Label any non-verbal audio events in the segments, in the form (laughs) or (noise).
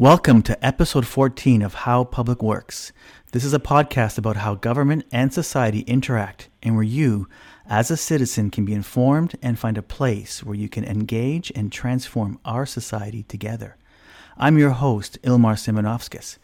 Welcome to episode 14 of How Public Works. This is a podcast about how government and society interact and where you, as a citizen, can be informed and find a place where you can engage and transform our society together. I'm your host, Ilmar Simonovskis.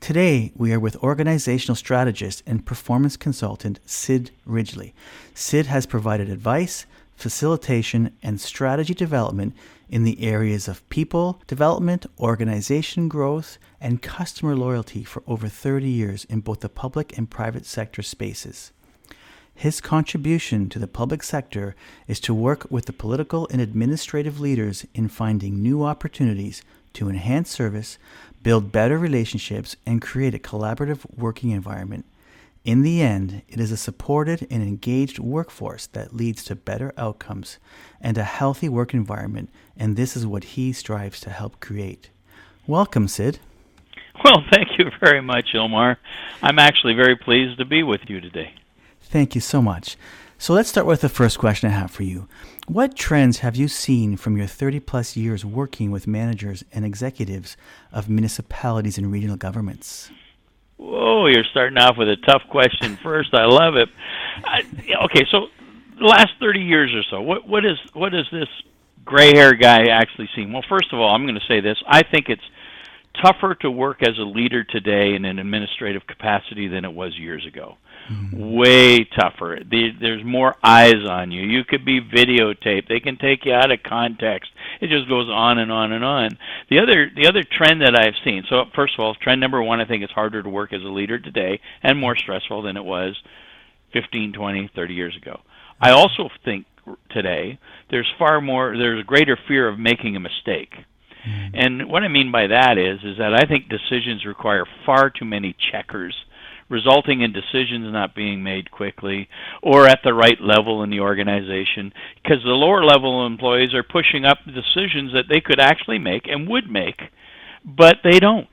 Today, we are with organizational strategist and performance consultant Sid Ridgely. Sid has provided advice, facilitation, and strategy development in the areas of people development, organization growth, and customer loyalty for over 30 years in both the public and private sector spaces. His contribution to the public sector is to work with the political and administrative leaders in finding new opportunities to enhance service, build better relationships, and create a collaborative working environment in the end, it is a supported and engaged workforce that leads to better outcomes and a healthy work environment, and this is what he strives to help create. Welcome, Sid. Well, (laughs) thank you very much, Ilmar. I'm actually very pleased to be with you today. Thank you so much. So let's start with the first question I have for you. What trends have you seen from your 30 plus years working with managers and executives of municipalities and regional governments? Whoa, you're starting off with a tough question (laughs) first. I love it. I, okay, so the last 30 years or so, what what is what is this gray hair guy actually seen? Well, first of all, I'm going to say this. I think it's tougher to work as a leader today in an administrative capacity than it was years ago. Mm-hmm. Way tougher. there's more eyes on you. You could be videotaped. They can take you out of context. It just goes on and on and on. The other the other trend that I've seen. So first of all, trend number one, I think it's harder to work as a leader today and more stressful than it was 15, 20, 30 years ago. I also think today there's far more there's a greater fear of making a mistake. Mm-hmm. And what I mean by that is is that I think decisions require far too many checkers resulting in decisions not being made quickly or at the right level in the organization because the lower level employees are pushing up decisions that they could actually make and would make, but they don't.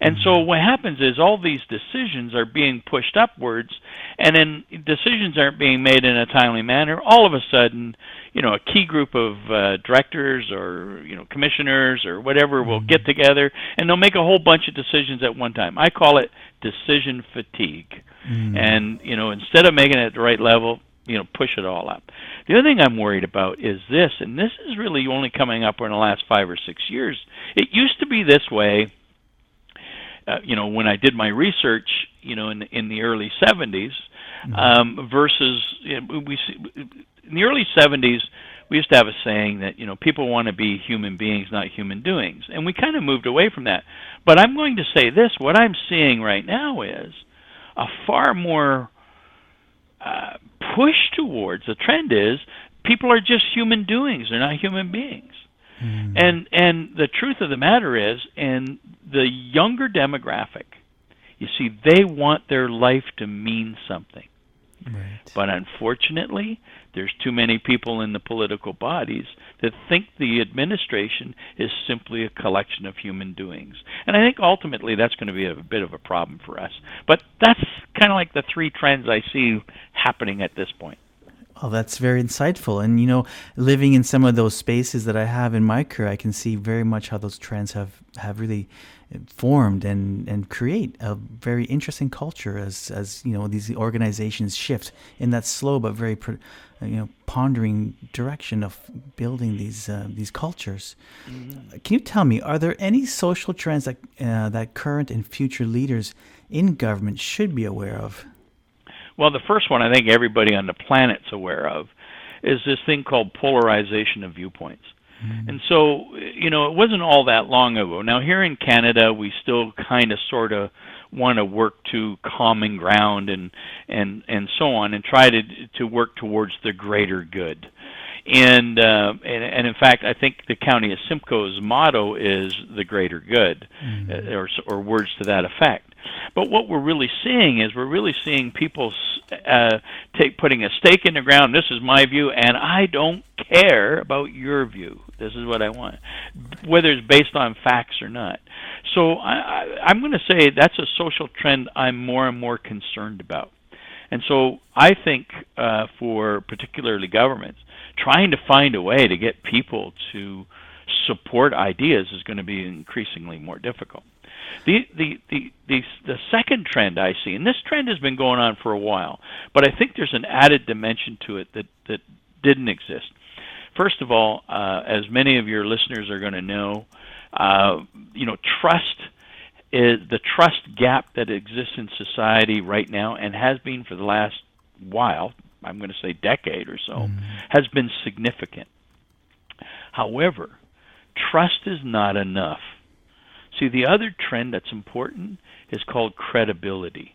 And so mm-hmm. what happens is all these decisions are being pushed upwards, and then decisions aren't being made in a timely manner. All of a sudden, you know, a key group of uh, directors or you know commissioners or whatever will get mm-hmm. together, and they'll make a whole bunch of decisions at one time. I call it decision fatigue. Mm. And you know, instead of making it at the right level, you know, push it all up. The other thing I'm worried about is this, and this is really only coming up in the last five or six years. It used to be this way. Uh, you know, when I did my research, you know, in in the early 70s, mm-hmm. Um, versus you know, we see, in the early 70s, we used to have a saying that you know people want to be human beings, not human doings, and we kind of moved away from that. But I'm going to say this: what I'm seeing right now is a far more uh, push towards the trend is people are just human doings; they're not human beings. Mm. And and the truth of the matter is, in the younger demographic, you see, they want their life to mean something. Right. But unfortunately, there's too many people in the political bodies that think the administration is simply a collection of human doings. And I think ultimately that's going to be a bit of a problem for us. But that's kind of like the three trends I see happening at this point. Oh, that's very insightful. And, you know, living in some of those spaces that I have in my career, I can see very much how those trends have, have really formed and, and create a very interesting culture as, as, you know, these organizations shift in that slow but very, you know, pondering direction of building these, uh, these cultures. Mm-hmm. Can you tell me, are there any social trends that, uh, that current and future leaders in government should be aware of? Well, the first one I think everybody on the planet's aware of is this thing called polarization of viewpoints. Mm-hmm. And so, you know, it wasn't all that long ago. Now, here in Canada, we still kind of sort of want to work to common ground and and and so on, and try to to work towards the greater good. And, uh, and and in fact, I think the county of Simcoe's motto is the greater good, mm-hmm. or or words to that effect. But what we're really seeing is we're really seeing people uh, take putting a stake in the ground. This is my view, and I don't care about your view. This is what I want, whether it's based on facts or not. So I, I, I'm going to say that's a social trend I'm more and more concerned about. And so I think uh, for particularly governments, trying to find a way to get people to support ideas is going to be increasingly more difficult. The, the, the, the, the second trend I see, and this trend has been going on for a while, but I think there's an added dimension to it that, that didn't exist. First of all, uh, as many of your listeners are going to know, uh, you know, trust is the trust gap that exists in society right now and has been for the last while, I'm going to say decade or so, mm-hmm. has been significant. However, trust is not enough. See, the other trend that's important is called credibility.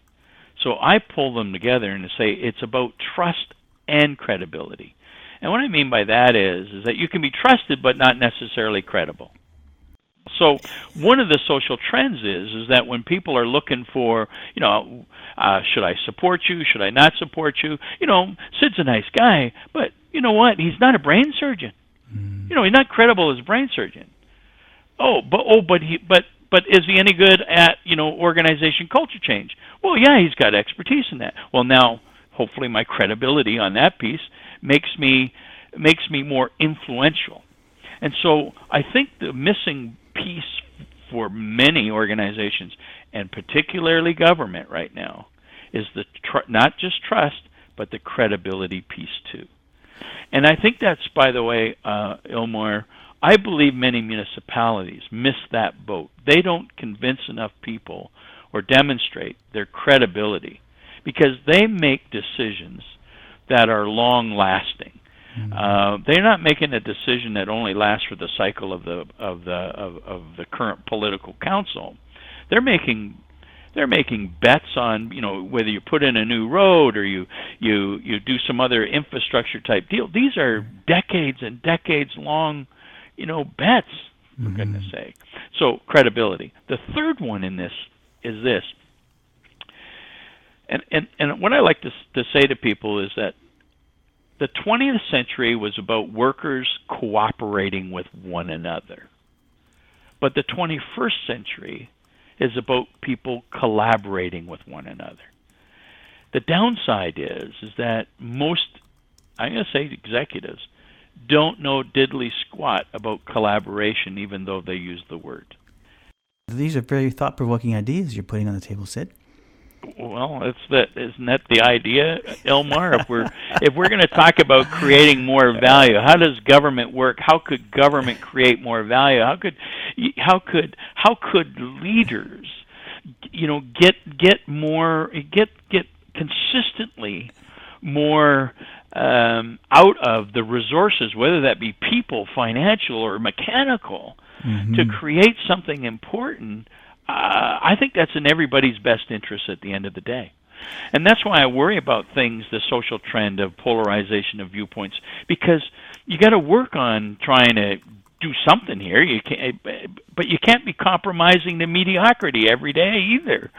So I pull them together and say it's about trust and credibility. And what I mean by that is is that you can be trusted but not necessarily credible. So one of the social trends is is that when people are looking for, you know, uh, should I support you? Should I not support you? You know, Sid's a nice guy, but you know what? He's not a brain surgeon. You know, he's not credible as a brain surgeon. Oh, but oh, but he, but but is he any good at you know organization culture change? Well, yeah, he's got expertise in that. Well, now hopefully my credibility on that piece makes me makes me more influential. And so I think the missing piece for many organizations, and particularly government right now, is the tr- not just trust, but the credibility piece too. And I think that's, by the way, uh, Ilmar, I believe many municipalities miss that boat. They don't convince enough people or demonstrate their credibility because they make decisions that are long lasting. Mm-hmm. Uh, they're not making a decision that only lasts for the cycle of the of the of, of the current political council. They're making they're making bets on you know whether you put in a new road or you you you do some other infrastructure type deal. These are decades and decades long, you know, bets. For mm-hmm. goodness sake. So credibility. The third one in this is this. And and and what I like to to say to people is that the 20th century was about workers cooperating with one another. But the 21st century is about people collaborating with one another. The downside is is that most I'm going to say executives don't know diddly squat about collaboration even though they use the word. These are very thought-provoking ideas you're putting on the table, Sid. Well, it's that isn't that the idea, Ilmar? if we're if we're going to talk about creating more value, how does government work? How could government create more value? How could how could how could leaders, you know, get get more get get consistently more um, out of the resources, whether that be people, financial, or mechanical, mm-hmm. to create something important uh, I think that's in everybody's best interest at the end of the day. And that's why I worry about things, the social trend of polarization of viewpoints, because you got to work on trying to do something here. You can't, but you can't be compromising the mediocrity every day either.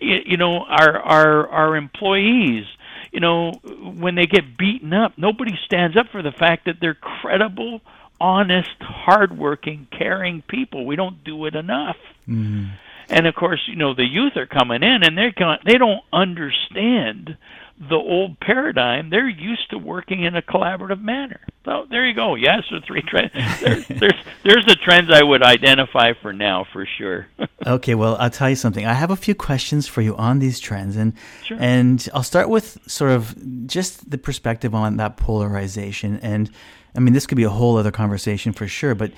You, you know, our our our employees. You know, when they get beaten up, nobody stands up for the fact that they're credible, honest, hardworking, caring people. We don't do it enough. Mm-hmm. And of course, you know, the youth are coming in and they're going, they don't understand the old paradigm. They're used to working in a collaborative manner. So there you go. Yes, the three trends. (laughs) There's, there's there's the trends I would identify for now for sure. (laughs) okay, well, I'll tell you something. I have a few questions for you on these trends, and sure. and I'll start with sort of just the perspective on that polarization. And I mean, this could be a whole other conversation for sure, but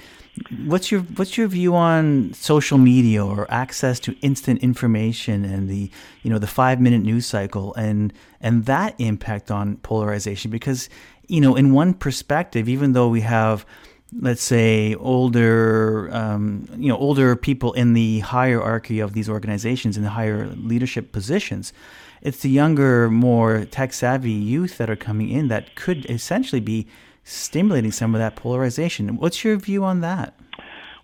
What's your what's your view on social media or access to instant information and the you know the five minute news cycle and and that impact on polarization? Because you know, in one perspective, even though we have let's say older um, you know older people in the hierarchy of these organizations in the higher leadership positions it's the younger more tech savvy youth that are coming in that could essentially be stimulating some of that polarization. What's your view on that?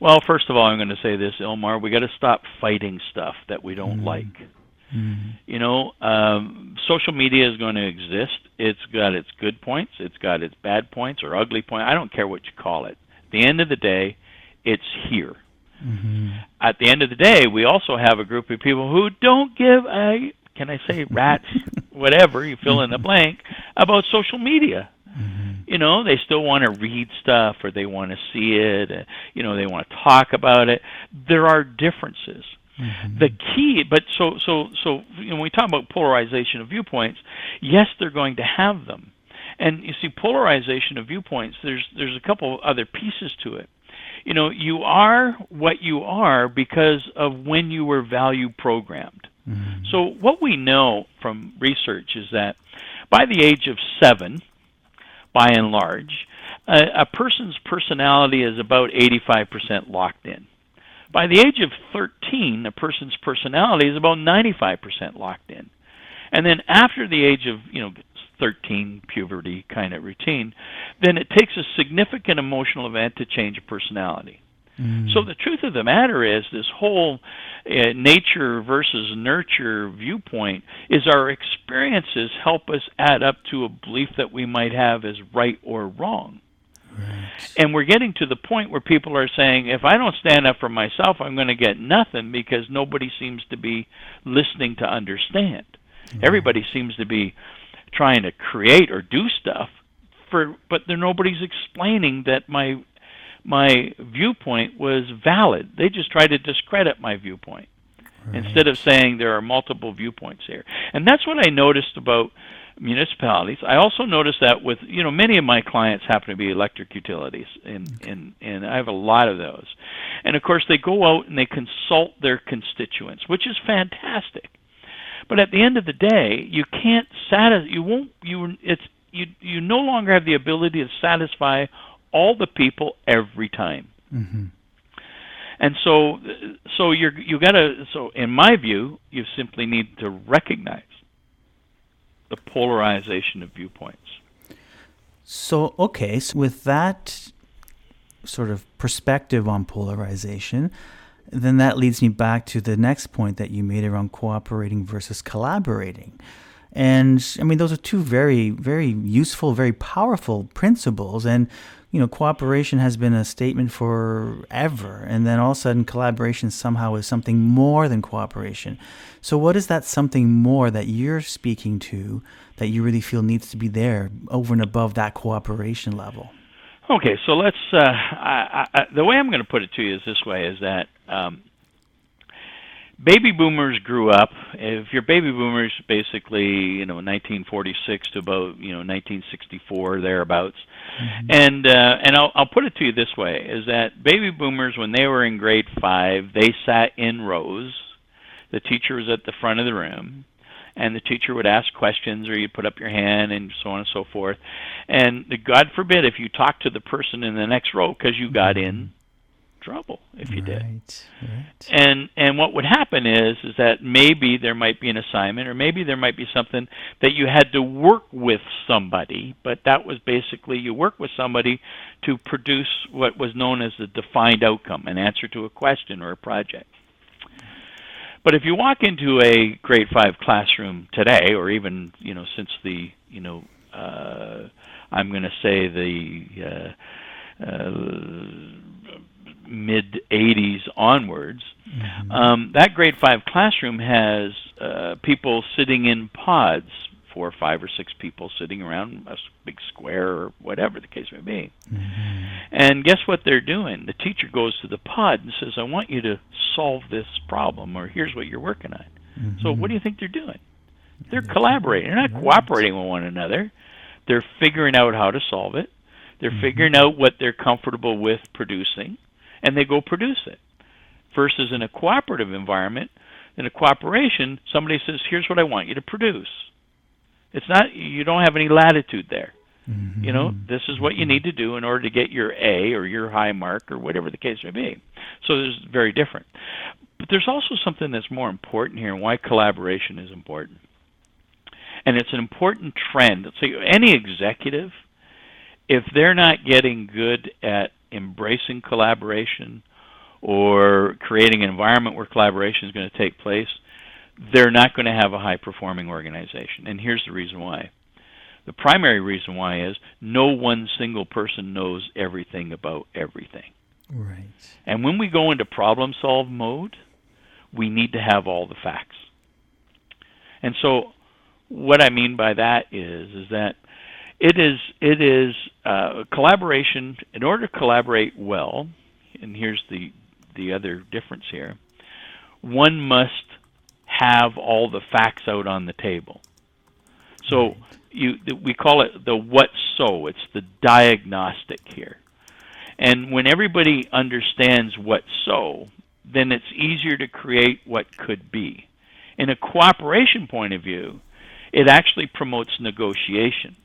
Well, first of all, I'm going to say this, Ilmar. We got to stop fighting stuff that we don't mm like. Mm You know, um, social media is going to exist. It's got its good points. It's got its bad points or ugly points. I don't care what you call it. At the end of the day, it's here. Mm-hmm. At the end of the day, we also have a group of people who don't give a can I say rats, (laughs) whatever you fill in the blank about social media. Mm-hmm. you know they still want to read stuff or they want to see it uh, you know they want to talk about it there are differences mm-hmm. the key but so so so you know, when we talk about polarization of viewpoints yes they're going to have them and you see polarization of viewpoints there's there's a couple other pieces to it you know you are what you are because of when you were value programmed mm-hmm. so what we know from research is that by the age of 7 by and large, a, a person's personality is about 85% locked in. By the age of 13, a person's personality is about 95% locked in. And then after the age of, you know, 13 puberty kind of routine, then it takes a significant emotional event to change a personality. Mm. So the truth of the matter is, this whole uh, nature versus nurture viewpoint is our experiences help us add up to a belief that we might have as right or wrong. Right. And we're getting to the point where people are saying, if I don't stand up for myself, I'm going to get nothing because nobody seems to be listening to understand. Everybody seems to be trying to create or do stuff for, but there nobody's explaining that my my viewpoint was valid. They just try to discredit my viewpoint right. instead of saying there are multiple viewpoints here. And that's what I noticed about municipalities. I also noticed that with you know many of my clients happen to be electric utilities, and and and I have a lot of those. And of course, they go out and they consult their constituents, which is fantastic. But at the end of the day, you can't satisfy. You won't. You it's you you no longer have the ability to satisfy all the people every time. Mm-hmm. And so, so you're you got to. So, in my view, you simply need to recognize the polarization of viewpoints. So, okay, so with that sort of perspective on polarization, then that leads me back to the next point that you made around cooperating versus collaborating. And I mean, those are two very, very useful, very powerful principles. And you know, cooperation has been a statement forever, and then all of a sudden, collaboration somehow is something more than cooperation. So, what is that something more that you're speaking to that you really feel needs to be there over and above that cooperation level? Okay, so let's. Uh, I, I, the way I'm going to put it to you is this way: is that um, baby boomers grew up. If you're baby boomers, basically, you know, 1946 to about you know 1964 thereabouts. Mm-hmm. And uh, and I'll I'll put it to you this way: is that baby boomers, when they were in grade five, they sat in rows. The teacher was at the front of the room, and the teacher would ask questions, or you'd put up your hand, and so on and so forth. And God forbid if you talk to the person in the next row because you got in mm-hmm trouble if you did. Right, right. And and what would happen is is that maybe there might be an assignment or maybe there might be something that you had to work with somebody, but that was basically you work with somebody to produce what was known as a defined outcome, an answer to a question or a project. But if you walk into a grade 5 classroom today or even, you know, since the, you know, uh, I'm going to say the uh, uh, mid 80s onwards. Mm-hmm. Um, that grade 5 classroom has uh, people sitting in pods, four, five, or six people sitting around a big square or whatever the case may be. Mm-hmm. And guess what they're doing? The teacher goes to the pod and says, I want you to solve this problem, or here's what you're working on. Mm-hmm. So, what do you think they're doing? They're collaborating. They're not cooperating with one another. They're figuring out how to solve it. They're mm-hmm. figuring out what they're comfortable with producing and they go produce it. Versus in a cooperative environment, in a cooperation, somebody says, "Here's what I want you to produce." It's not you don't have any latitude there. Mm-hmm. You know, this is what you need to do in order to get your A or your high mark or whatever the case may be. So it's very different. But there's also something that's more important here and why collaboration is important. And it's an important trend. So any executive, if they're not getting good at embracing collaboration or creating an environment where collaboration is going to take place, they're not going to have a high performing organization. And here's the reason why. The primary reason why is no one single person knows everything about everything. Right. And when we go into problem solve mode, we need to have all the facts. And so what I mean by that is is that it is it is uh, collaboration. In order to collaborate well, and here's the the other difference here, one must have all the facts out on the table. So you we call it the what so. It's the diagnostic here. And when everybody understands what so, then it's easier to create what could be. In a cooperation point of view, it actually promotes negotiation.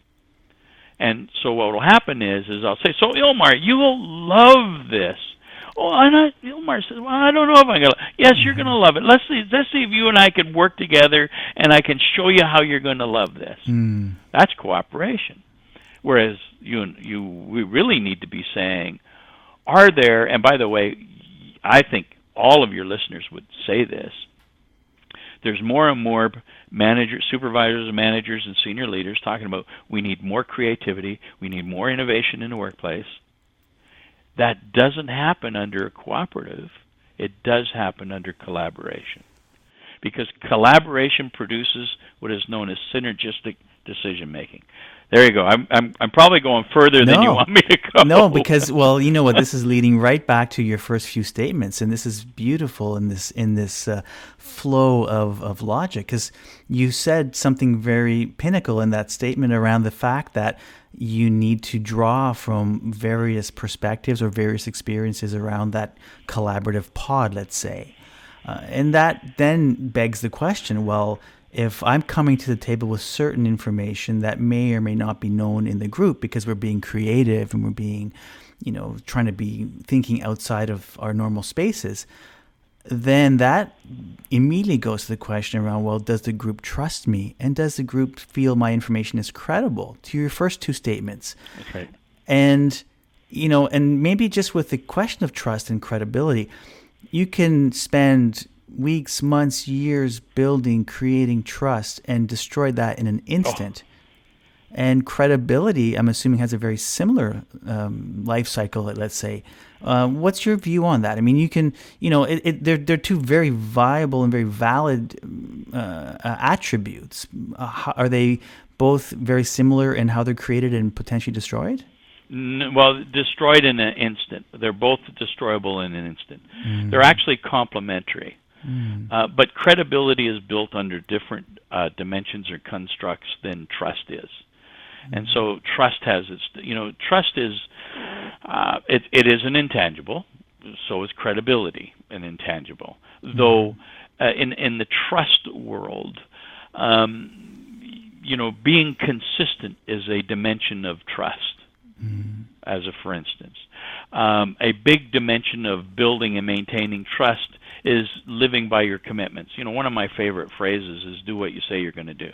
And so what will happen is, is I'll say, so Ilmar, you will love this. Oh, I'm not. Ilmar says, well, I don't know if I'm gonna. Yes, you're gonna love it. Let's see. Let's see if you and I can work together, and I can show you how you're gonna love this. Mm. That's cooperation. Whereas you you we really need to be saying, are there? And by the way, I think all of your listeners would say this. There's more and more managers, supervisors, and managers, and senior leaders talking about we need more creativity, we need more innovation in the workplace. That doesn't happen under a cooperative. It does happen under collaboration. Because collaboration produces what is known as synergistic decision making. There you go. I'm I'm I'm probably going further no. than you want me to go. No, because well, you know what? This is leading right back to your first few statements, and this is beautiful in this in this uh, flow of of logic. Because you said something very pinnacle in that statement around the fact that you need to draw from various perspectives or various experiences around that collaborative pod, let's say, uh, and that then begs the question: Well if I'm coming to the table with certain information that may or may not be known in the group because we're being creative and we're being, you know, trying to be thinking outside of our normal spaces, then that immediately goes to the question around well, does the group trust me? And does the group feel my information is credible? To your first two statements. Right. And, you know, and maybe just with the question of trust and credibility, you can spend weeks, months, years building, creating trust and destroy that in an instant. Oh. And credibility, I'm assuming, has a very similar um, life cycle. Let's say, uh, what's your view on that? I mean, you can, you know, it, it, they're they're two very viable and very valid uh, uh, attributes. Uh, are they both very similar in how they're created and potentially destroyed? well, destroyed in an instant. They're both destroyable in an instant. Mm. They're actually complementary. Mm. Uh, but credibility is built under different uh, dimensions or constructs than trust is. Mm. And so trust has its, you know, trust is, uh, it, it is an intangible, so is credibility an intangible. Mm. Though uh, in, in the trust world, um, you know, being consistent is a dimension of trust, mm. as a for instance. Um, a big dimension of building and maintaining trust is living by your commitments. You know, one of my favorite phrases is "do what you say you're going to do,"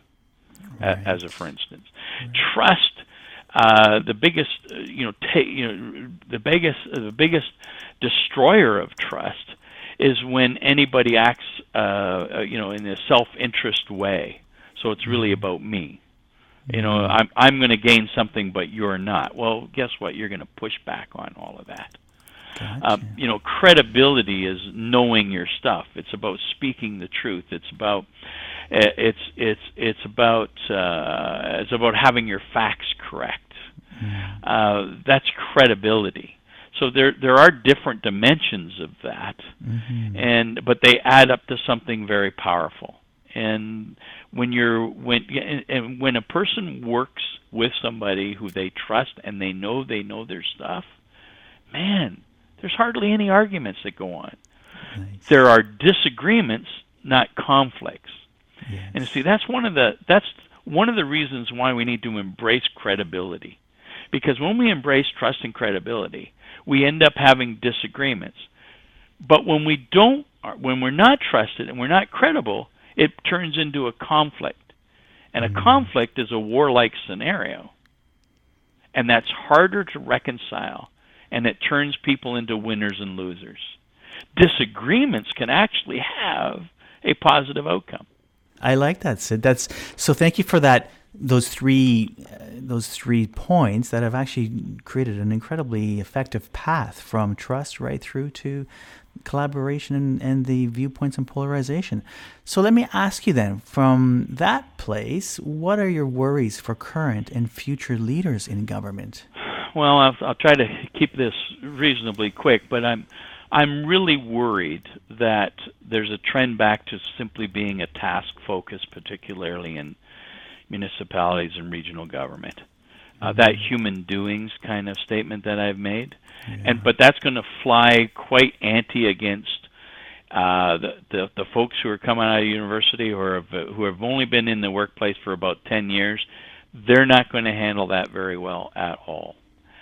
right. as a for instance. Right. Trust. Uh, the biggest, uh, you know, ta- you know, the biggest, uh, the biggest destroyer of trust is when anybody acts, uh, uh you know, in a self-interest way. So it's really mm-hmm. about me. You know, mm-hmm. I'm I'm going to gain something, but you're not. Well, guess what? You're going to push back on all of that. Gotcha. Uh, you know, credibility is knowing your stuff. It's about speaking the truth. It's about eh, it's it's it's about uh, it's about having your facts correct. Mm. Uh, that's credibility. So there there are different dimensions of that, mm-hmm. and but they add up to something very powerful. And when you're when and when a person works with somebody who they trust and they know they know their stuff, man, there's hardly any arguments that go on. Nice. There are disagreements, not conflicts. Yes. And see, that's one of the that's one of the reasons why we need to embrace credibility. Because when we embrace trust and credibility, we end up having disagreements. But when we don't when we're not trusted and we're not credible, it turns into a conflict. And a mm. conflict is a warlike scenario. And that's harder to reconcile and it turns people into winners and losers. Disagreements can actually have a positive outcome. I like that, Sid. That's so. Thank you for that. Those three uh, those three points that have actually created an incredibly effective path from trust right through to collaboration and, and the viewpoints and polarization. So let me ask you then, from that place, what are your worries for current and future leaders in government? Well, I'll, I'll try to keep this reasonably quick, but I'm I'm really worried that there's a trend back to simply being a task focus, particularly in municipalities and regional government. Uh, that mm-hmm. human doings kind of statement that I've made, yeah. and but that's going to fly quite anti against uh, the, the the folks who are coming out of university or have, who have only been in the workplace for about ten years. They're not going to handle that very well at all.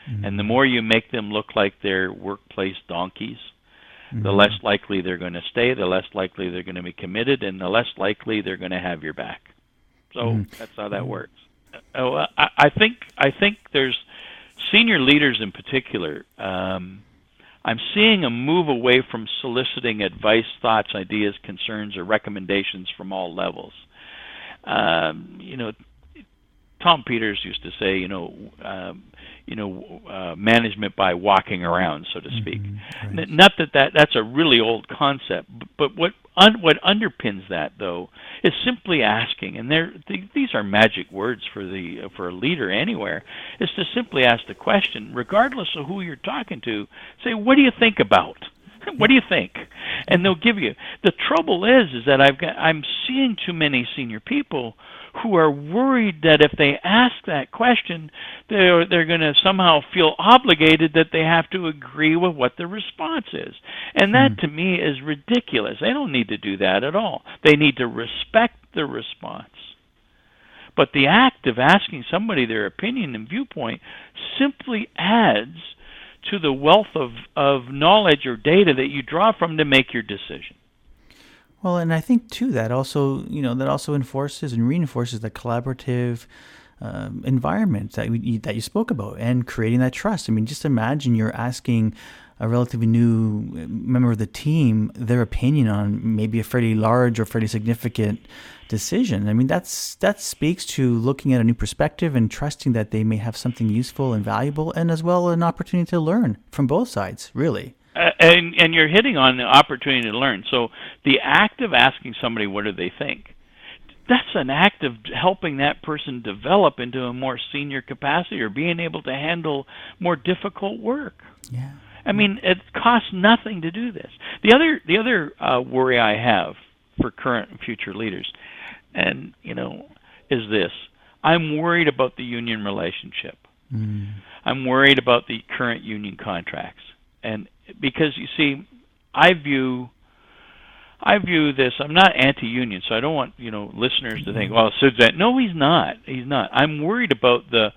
Mm-hmm. And the more you make them look like they're workplace donkeys, mm-hmm. the less likely they're going to stay, the less likely they're going to be committed, and the less likely they're going to have your back. So mm-hmm. that's how that works. Oh, I, I think I think there's senior leaders in particular. Um, I'm seeing a move away from soliciting advice, thoughts, ideas, concerns, or recommendations from all levels. Um, you know, Tom Peters used to say, you know, um, you know, uh, management by walking around, so to speak. Mm-hmm, right. Not that, that that's a really old concept, but what un, what underpins that though is simply asking, and there th- these are magic words for the uh, for a leader anywhere, is to simply ask the question, regardless of who you're talking to. Say, what do you think about? (laughs) what do you think? And they'll give you. The trouble is, is that I've got I'm seeing too many senior people who are worried that if they ask that question, they're they're going to somehow feel obligated that they have to agree with what the response is. And that mm. to me is ridiculous. They don't need to do that at all. They need to respect the response. But the act of asking somebody their opinion and viewpoint simply adds to the wealth of, of knowledge or data that you draw from to make your decision. Well, and I think too that also you know that also enforces and reinforces the collaborative um, environment that we, that you spoke about and creating that trust. I mean, just imagine you're asking a relatively new member of the team their opinion on maybe a fairly large or fairly significant decision. I mean, that's that speaks to looking at a new perspective and trusting that they may have something useful and valuable, and as well an opportunity to learn from both sides. Really. Uh, and and you're hitting on the opportunity to learn. So the act of asking somebody what do they think, that's an act of helping that person develop into a more senior capacity or being able to handle more difficult work. Yeah. I mean, it costs nothing to do this. The other the other uh, worry I have for current and future leaders, and you know, is this: I'm worried about the union relationship. Mm. I'm worried about the current union contracts, and because you see, I view I view this. I'm not anti-union, so I don't want you know listeners to think, "Well, Sid's that." No, he's not. He's not. I'm worried about the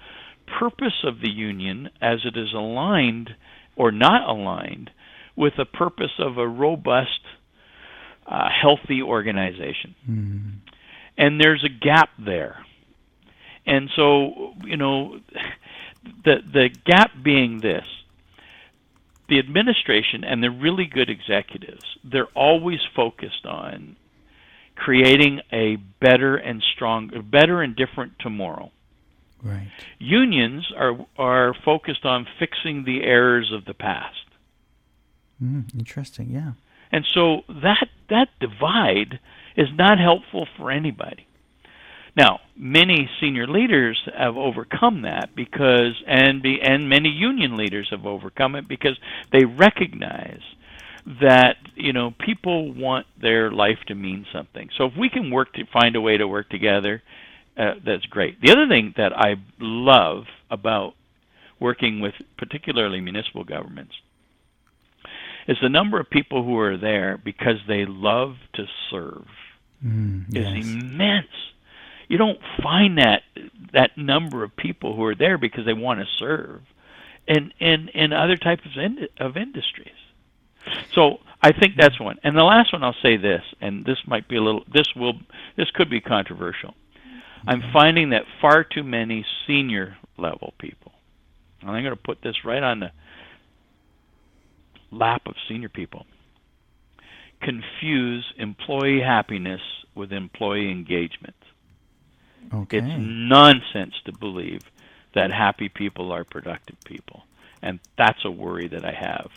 purpose of the union as it is aligned or not aligned with the purpose of a robust, uh, healthy organization. Mm-hmm. And there's a gap there. And so, you know, the the gap being this the administration and the really good executives, they're always focused on creating a better and strong, better and different tomorrow. Right. Unions are are focused on fixing the errors of the past. Mm, interesting, yeah. And so that that divide is not helpful for anybody. Now, many senior leaders have overcome that because, and be, and many union leaders have overcome it because they recognize that you know people want their life to mean something. So if we can work to find a way to work together, uh, that's great. The other thing that I love about working with particularly municipal governments is the number of people who are there because they love to serve mm, yes. is immense you don't find that that number of people who are there because they want to serve and in in other types of, in, of industries. So i think that's one. And the last one i'll say this and this might be a little this will this could be controversial. I'm finding that far too many senior level people and i'm going to put this right on the lap of senior people confuse employee happiness with employee engagement Okay. It's nonsense to believe that happy people are productive people. And that's a worry that I have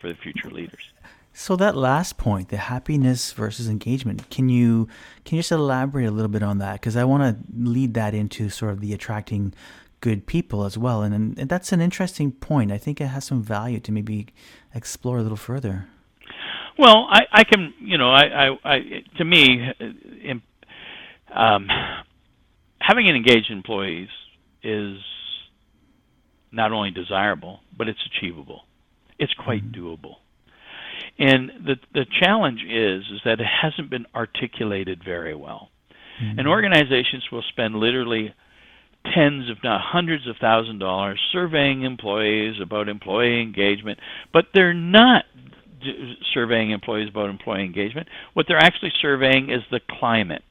for the future leaders. So that last point, the happiness versus engagement, can you can you just elaborate a little bit on that? Because I want to lead that into sort of the attracting good people as well, and, and that's an interesting point. I think it has some value to maybe explore a little further. Well, I, I can, you know, I, I, I to me, um, having engaged employees is not only desirable, but it's achievable. It's quite mm-hmm. doable. And the the challenge is is that it hasn't been articulated very well. Mm-hmm. And organizations will spend literally tens, if not hundreds of thousand dollars surveying employees about employee engagement, but they're not surveying employees about employee engagement. What they're actually surveying is the climate.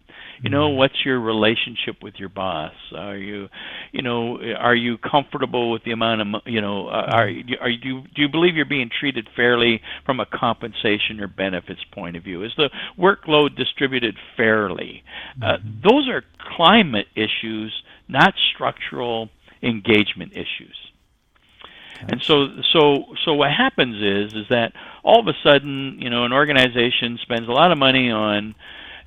You know, what's your relationship with your boss? Are you, you know, are you comfortable with the amount of, you know, uh, are you, are you do you believe you're being treated fairly from a compensation or benefits point of view? Is the workload distributed fairly? Uh, mm-hmm. those are climate issues, not structural engagement issues. And so, so, so what happens is, is that all of a sudden, you know, an organization spends a lot of money on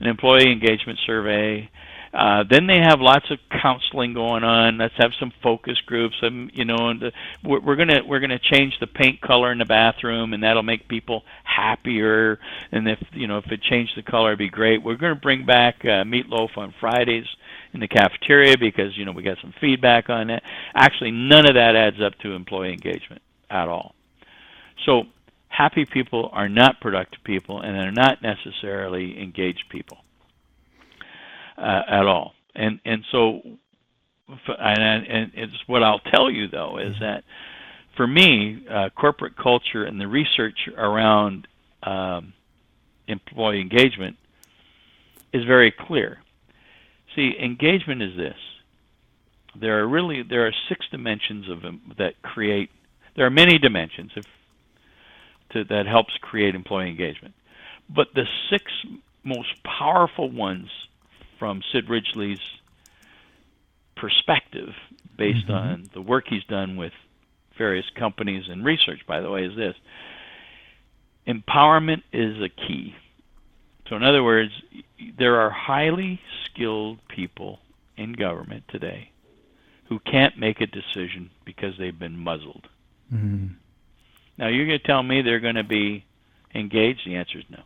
an employee engagement survey. Uh, then they have lots of counseling going on. Let's have some focus groups. And you know, and the, we're, we're gonna we're gonna change the paint color in the bathroom, and that'll make people happier. And if you know if it changed the color, it'd be great. We're gonna bring back uh, meatloaf on Fridays in the cafeteria because you know we got some feedback on that. Actually, none of that adds up to employee engagement at all. So happy people are not productive people and they're not necessarily engaged people uh, at all. And and so and, and it's what I'll tell you though is that for me, uh, corporate culture and the research around um, employee engagement is very clear. See, engagement is this. There are really there are six dimensions of them that create. There are many dimensions. If to, that helps create employee engagement. But the six most powerful ones from Sid Ridgely's perspective, based mm-hmm. on the work he's done with various companies and research, by the way, is this empowerment is a key. So, in other words, there are highly skilled people in government today who can't make a decision because they've been muzzled. Mm-hmm. Now you're going to tell me they're going to be engaged? The answer is no.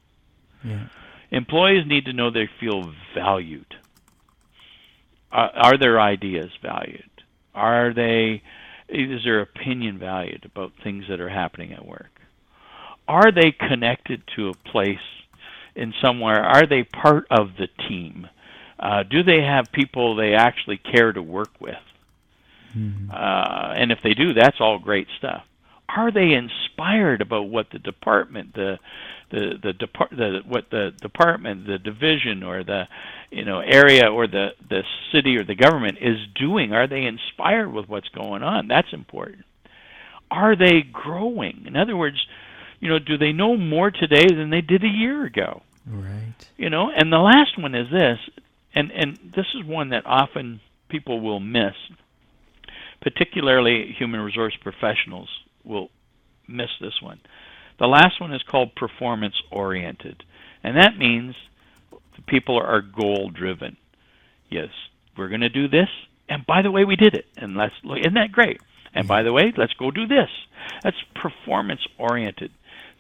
Yeah. Employees need to know they feel valued. Uh, are their ideas valued? Are they is their opinion valued about things that are happening at work? Are they connected to a place in somewhere? Are they part of the team? Uh, do they have people they actually care to work with? Mm-hmm. Uh, and if they do, that's all great stuff are they inspired about what the department the the the depart the what the department the division or the you know area or the the city or the government is doing? Are they inspired with what's going on? That's important. Are they growing? In other words you know do they know more today than they did a year ago? Right. You know and the last one is this and and this is one that often people will miss particularly human resource professionals will miss this one. The last one is called performance oriented, and that means the people are goal driven. Yes, we're going to do this, and by the way, we did it, and let's look. Isn't that great? And by the way, let's go do this. That's performance oriented.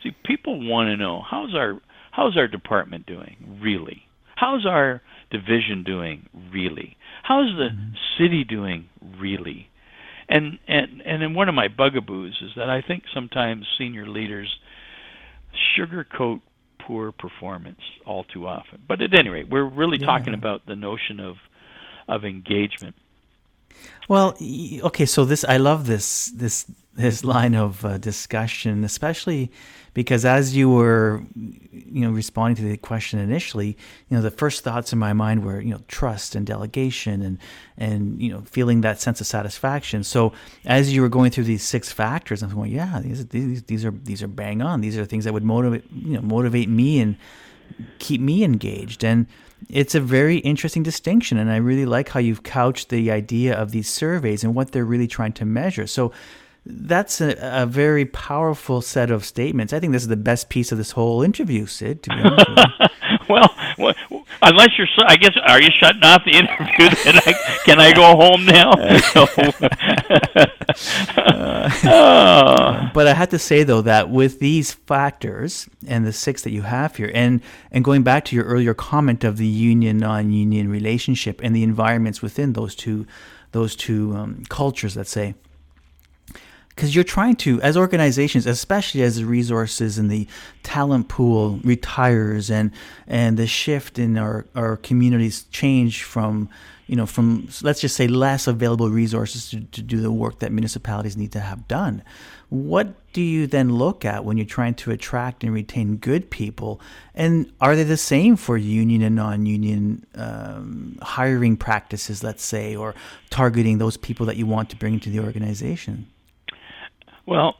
See, people want to know how's our how's our department doing really? How's our division doing really? How's the mm-hmm. city doing really? And and and then one of my bugaboos is that I think sometimes senior leaders sugarcoat poor performance all too often. But at any rate, we're really yeah. talking about the notion of of engagement. Well, okay, so this I love this this this line of uh, discussion, especially because as you were, you know, responding to the question initially, you know, the first thoughts in my mind were, you know, trust and delegation and and you know, feeling that sense of satisfaction. So as you were going through these six factors, I'm going, yeah, these these these are these are bang on. These are things that would motivate you know motivate me and keep me engaged and it's a very interesting distinction and i really like how you've couched the idea of these surveys and what they're really trying to measure so that's a, a, very powerful set of statements. I think this is the best piece of this whole interview, Sid. To be honest (laughs) well, well, unless you're, I guess, are you shutting off the interview? (laughs) Then I, can I go home now? (laughs) uh, but I have to say though that with these factors and the six that you have here, and and going back to your earlier comment of the union non-union relationship and the environments within those two those two um, cultures, let's say because you're trying to, as organizations, especially as the resources and the talent pool retires and and the shift in our, our communities change from, you know, from let's just say less available resources to, to do the work that municipalities need to have done. What do you then look at when you're trying to attract and retain good people? And are they the same for union and non-union um, hiring practices, let's say, or targeting those people that you want to bring into the organization? Well,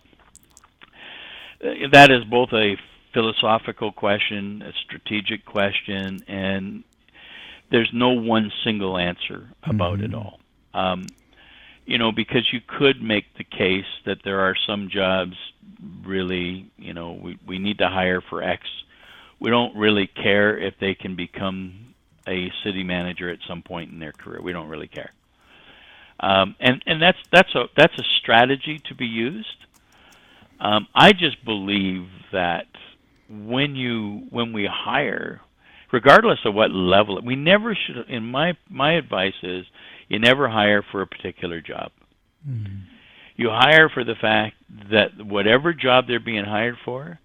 that is both a philosophical question, a strategic question, and there's no one single answer about mm-hmm. it all. Um, you know, because you could make the case that there are some jobs really, you know, we, we need to hire for X. We don't really care if they can become a city manager at some point in their career. We don't really care. Um, and and that's that's a that's a strategy to be used. Um, I just believe that when you when we hire, regardless of what level, we never should. In my my advice is, you never hire for a particular job. Mm-hmm. You hire for the fact that whatever job they're being hired for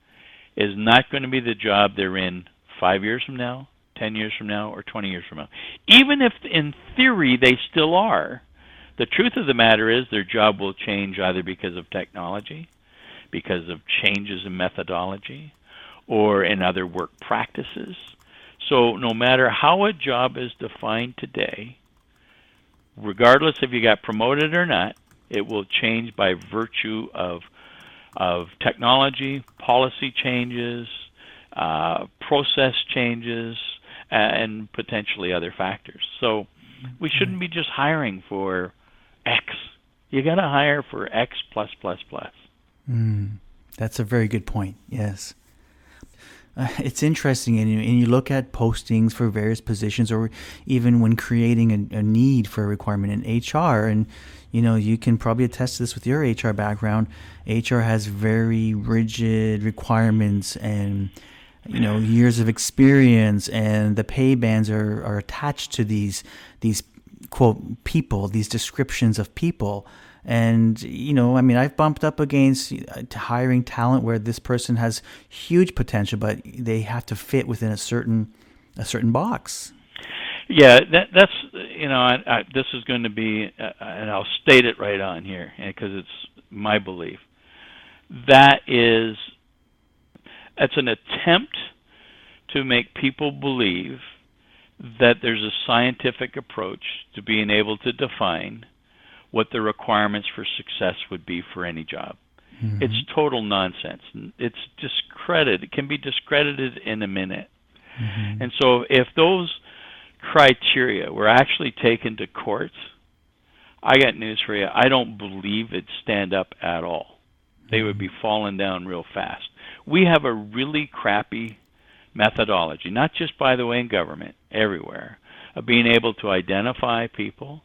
is not going to be the job they're in five years from now, ten years from now, or twenty years from now. Even if in theory they still are, the truth of the matter is their job will change either because of technology, because of changes in methodology, or in other work practices. So no matter how a job is defined today, regardless if you got promoted or not, it will change by virtue of of technology, policy changes, uh, process changes, and potentially other factors. So we shouldn't be just hiring for X. You got to hire for X plus plus plus. Mm, that's a very good point. Yes. Uh, it's interesting, and you, and you look at postings for various positions, or even when creating a, a, need for a requirement in HR, and you know you can probably attest to this with your HR background. HR has very rigid requirements, and you know years of experience, and the pay bands are, are attached to these these quote people, these descriptions of people. And you know, I mean, I've bumped up against uh, hiring talent where this person has huge potential, but they have to fit within a certain a certain box. Yeah, that, that's you know, I, I, this is going to be, uh, and I'll state it right on here because it's my belief. That is, it's an attempt to make people believe that there's a scientific approach to being able to define what the requirements for success would be for any job. Mm-hmm. It's total nonsense. It's discredited. It can be discredited in a minute. Mm-hmm. And so if those criteria were actually taken to court, I got news for you. I don't believe it'd stand up at all. They would be mm-hmm. falling down real fast. We have a really crappy methodology, not just by the way in government, everywhere, of being able to identify people,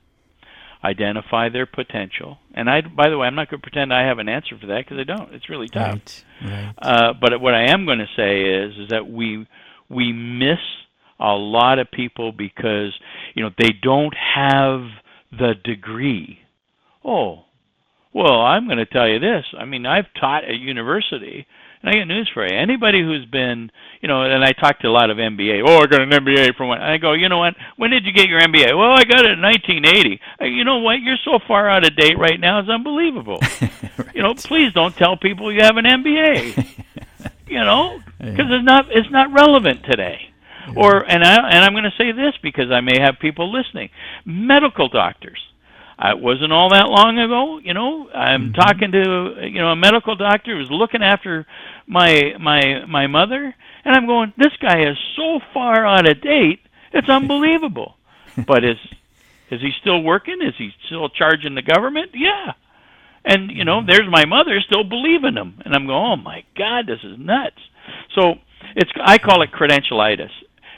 identify their potential. And I, by the way, I'm not going to pretend I have an answer for that because I don't. It's really tough. Right, right. Uh, but what I am going to say is, is that we we miss a lot of people because you know they don't have the degree. Oh, well, I'm going to tell you this. I mean, I've taught at university, and I got news for you. Anybody who's been, you know, and I talk to a lot of MBA. Oh, I got an MBA from when? I go, you know what? When did you get your MBA? Well, I got it in 1980. You know what? You're so far out of date right now. It's unbelievable. (laughs) right. You know, please don't tell people you have an MBA. (laughs) you know, because yeah. it's not it's not relevant today. Yeah. Or and I and I'm going to say this because I may have people listening. Medical doctors. It wasn't all that long ago. You know, I'm mm-hmm. talking to you know a medical doctor who's looking after my my my mother, and I'm going, this guy is so far out of date. It's (laughs) unbelievable. but is is he still working? Is he still charging the government? Yeah. And you know, mm-hmm. there's my mother still believing him, and I'm going, oh my God, this is nuts. So it's I call it credentialitis,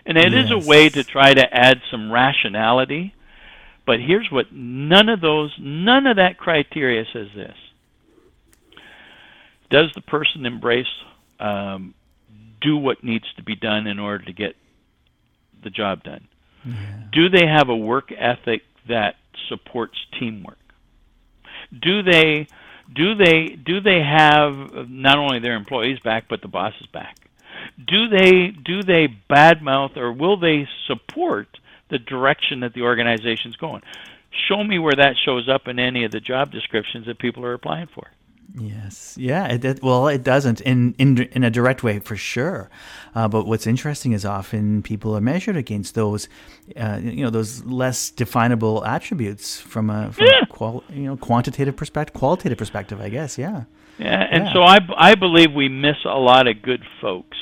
and it yes. is a way to try to add some rationality. But here's what none of those, none of that criteria says this. Does the person embrace, um, do what needs to be done in order to get the job done? Yeah. Do they have a work ethic that supports teamwork? Do they do they do they have not only their employees back but the bosses back? Do they do they badmouth or will they support the direction that the organization's going? Show me where that shows up in any of the job descriptions that people are applying for. Yes, yeah. It, it, well, it doesn't in in in a direct way for sure. Uh, but what's interesting is often people are measured against those, uh, you know, those less definable attributes from a from yeah. a qual, you know quantitative perspective, qualitative perspective. I guess, yeah. Yeah, and yeah. so I I believe we miss a lot of good folks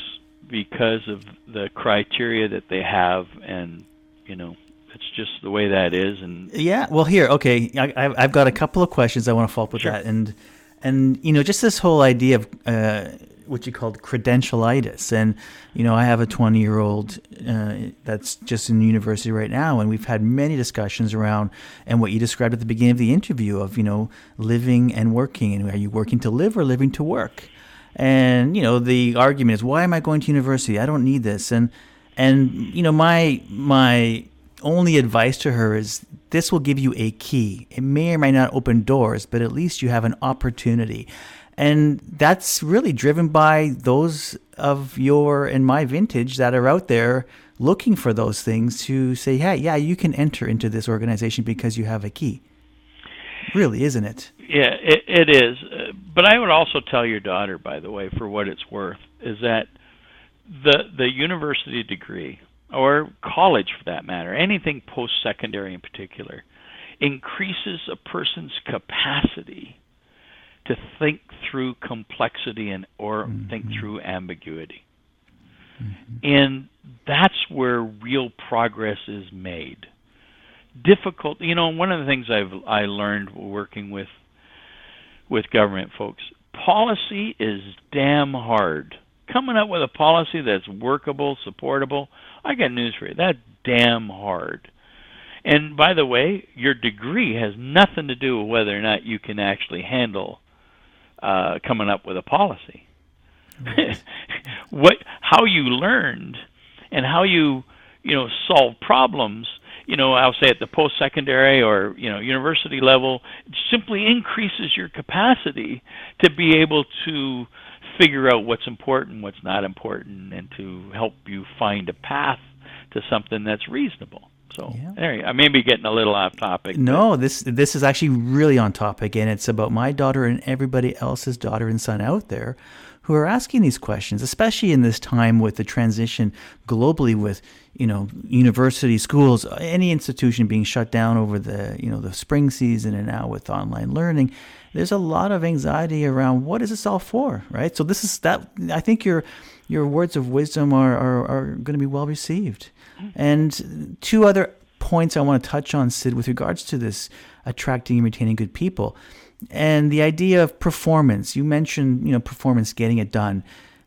because of the criteria that they have, and you know, it's just the way that is. And yeah, well, here, okay, I, I've got a couple of questions I want to follow up with sure. that, and and you know just this whole idea of uh, what you called credentialitis and you know i have a 20 year old uh, that's just in university right now and we've had many discussions around and what you described at the beginning of the interview of you know living and working and are you working to live or living to work and you know the argument is why am i going to university i don't need this and and you know my my only advice to her is this will give you a key. It may or may not open doors, but at least you have an opportunity. And that's really driven by those of your and my vintage that are out there looking for those things to say, hey, yeah, you can enter into this organization because you have a key. Really, isn't it? Yeah, it, it is. But I would also tell your daughter, by the way, for what it's worth, is that the the university degree or college for that matter, anything post secondary in particular, increases a person's capacity to think through complexity and or mm-hmm. think through ambiguity. Mm-hmm. And that's where real progress is made. Difficult, you know, one of the things I've I learned working with with government folks, policy is damn hard. Coming up with a policy that's workable, supportable, I got news for you. That's damn hard. And by the way, your degree has nothing to do with whether or not you can actually handle uh, coming up with a policy. (laughs) what, how you learned, and how you, you know, solve problems. You know, I'll say at the post-secondary or you know university level, simply increases your capacity to be able to figure out what's important, what's not important, and to help you find a path to something that's reasonable. So yeah. there, I may be getting a little off topic. No, this this is actually really on topic, and it's about my daughter and everybody else's daughter and son out there who are asking these questions, especially in this time with the transition globally with you know university schools, any institution being shut down over the you know the spring season, and now with online learning there's a lot of anxiety around what is this all for, right? So this is that. I think your your words of wisdom are are, are going to be well received. And two other points I want to touch on, Sid, with regards to this attracting and retaining good people, and the idea of performance. You mentioned you know performance, getting it done.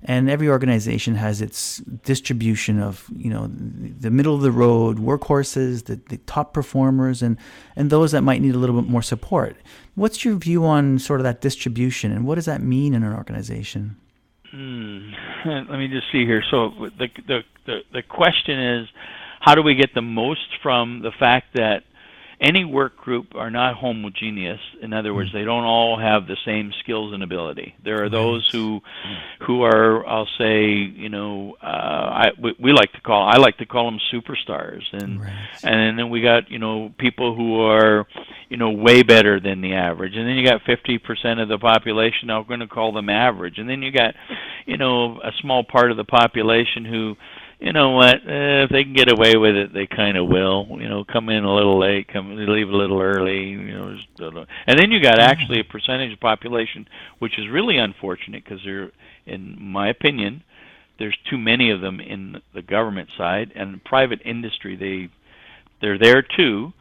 And every organization has its distribution of you know the middle of the road workhorses the, the top performers and and those that might need a little bit more support. What's your view on sort of that distribution and what does that mean in an organization hmm. (laughs) let me just see here so the, the the the question is how do we get the most from the fact that any work group are not homogeneous. In other words, they don't all have the same skills and ability. There are those who who are, I'll say, you know, uh, I we, we like to call I like to call them superstars, and right. and then we got you know people who are, you know, way better than the average, and then you got 50% of the population. I'm going to call them average, and then you got, you know, a small part of the population who you know what? Uh, if they can get away with it, they kind of will. You know, come in a little late, come leave a little early. You know, and then you got actually a percentage of population, which is really unfortunate because there, in my opinion, there's too many of them in the government side and private industry. They they're there too,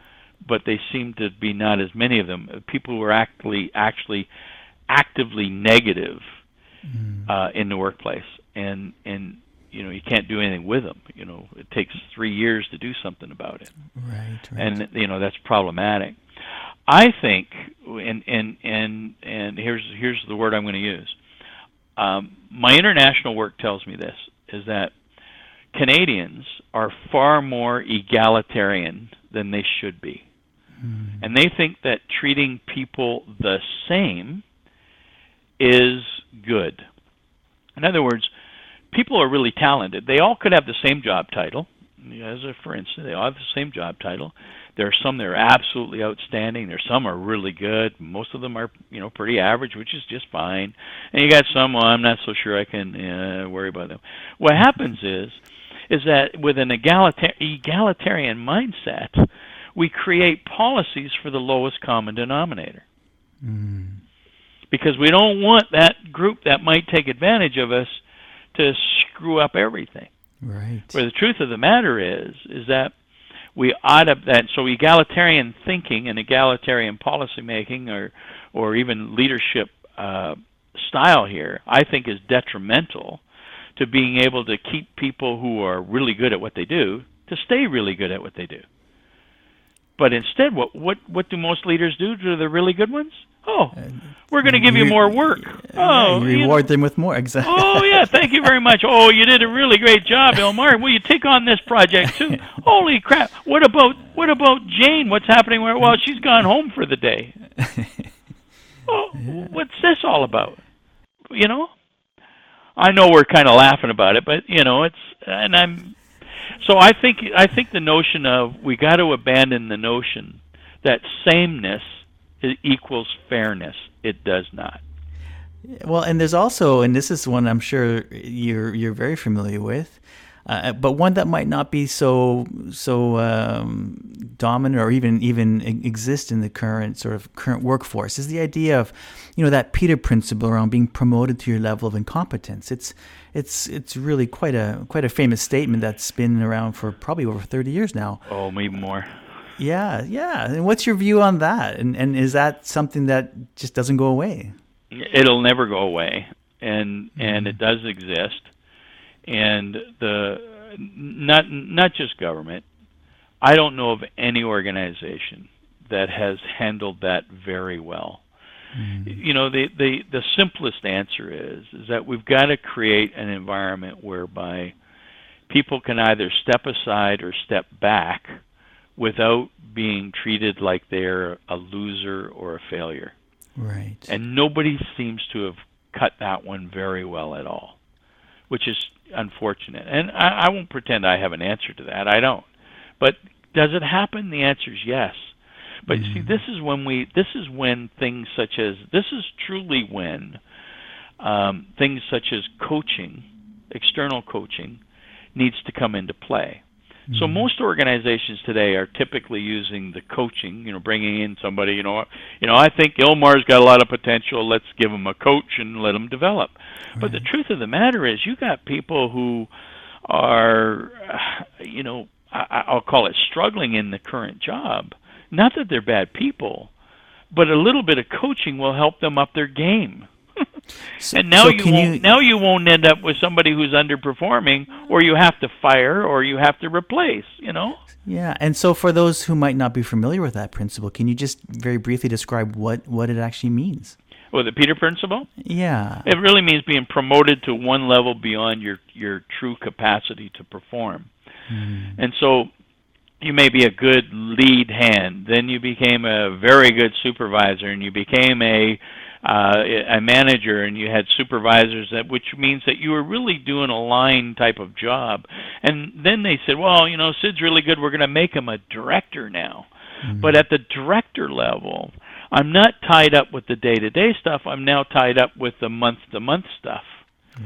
but they seem to be not as many of them. People who are actually actually actively negative mm. uh, in the workplace, and and you know you can't do anything with them. You know it takes three years to do something about it. Right. right. And you know that's problematic. I think, and and and and here's here's the word I'm going to use. Um, my international work tells me this: is that Canadians are far more egalitarian than they should be. Mm. And they think that treating people the same is good. In other words, people are really talented. They all could have the same job title. As a, for instance, they all have the same job title. There are some that are absolutely outstanding. There's some are really good. Most of them are, you know, pretty average, which is just fine. And you got some, well, I'm not so sure I can uh, worry about them. What happens is, is that with an egalitar- egalitarian mindset, we create policies for the lowest common denominator. Mm. Because we don't want that group that might take advantage of us to screw up everything. Right. Where the truth of the matter is, is that we ought to that so egalitarian thinking and egalitarian policy making or or even leadership uh, style here, I think is detrimental to being able to keep people who are really good at what they do to stay really good at what they do. But instead, what what what do most leaders do to the really good ones? Oh, uh, we're going to give you more work. Uh, oh, you reward you know. them with more. Exactly. Oh yeah, thank you very much. Oh, you did a really great job, (laughs) Elmar. Will you take on this project too? Holy crap! What about what about Jane? What's happening? Where? Well, she's gone home for the day. (laughs) oh, what's this all about? You know, I know we're kind of laughing about it, but you know, it's and I'm. So I think I think the notion of we got to abandon the notion that sameness equals fairness. It does not. Well, and there's also, and this is one I'm sure you're you're very familiar with, uh, but one that might not be so so um, dominant or even even exist in the current sort of current workforce is the idea of, you know, that Peter principle around being promoted to your level of incompetence. It's it's it's really quite a quite a famous statement that's been around for probably over 30 years now. Oh, maybe more. Yeah, yeah. And what's your view on that? And and is that something that just doesn't go away? It'll never go away, and mm-hmm. and it does exist, and the not not just government. I don't know of any organization that has handled that very well. Mm-hmm. You know, the the the simplest answer is is that we've got to create an environment whereby people can either step aside or step back without being treated like they're a loser or a failure. Right. And nobody seems to have cut that one very well at all, which is unfortunate. And I, I won't pretend I have an answer to that. I don't. But does it happen? The answer is yes. But mm-hmm. see, this is when we. This is when things such as this is truly when um, things such as coaching, external coaching, needs to come into play. Mm-hmm. So most organizations today are typically using the coaching, you know, bringing in somebody, you know, you know, I think Ilmar's got a lot of potential. Let's give him a coach and let him develop. Right. But the truth of the matter is, you got people who are, you know, I, I'll call it struggling in the current job. Not that they're bad people, but a little bit of coaching will help them up their game. (laughs) So, and now so you won't you... now you won't end up with somebody who's underperforming or you have to fire or you have to replace, you know? Yeah, and so for those who might not be familiar with that principle, can you just very briefly describe what what it actually means? Well, the Peter principle? Yeah. It really means being promoted to one level beyond your your true capacity to perform. Mm. And so you may be a good lead hand, then you became a very good supervisor and you became a uh, a manager and you had supervisors that which means that you were really doing a line type of job and then they said well you know sid's really good we're going to make him a director now mm-hmm. but at the director level i'm not tied up with the day to day stuff i'm now tied up with the month to month stuff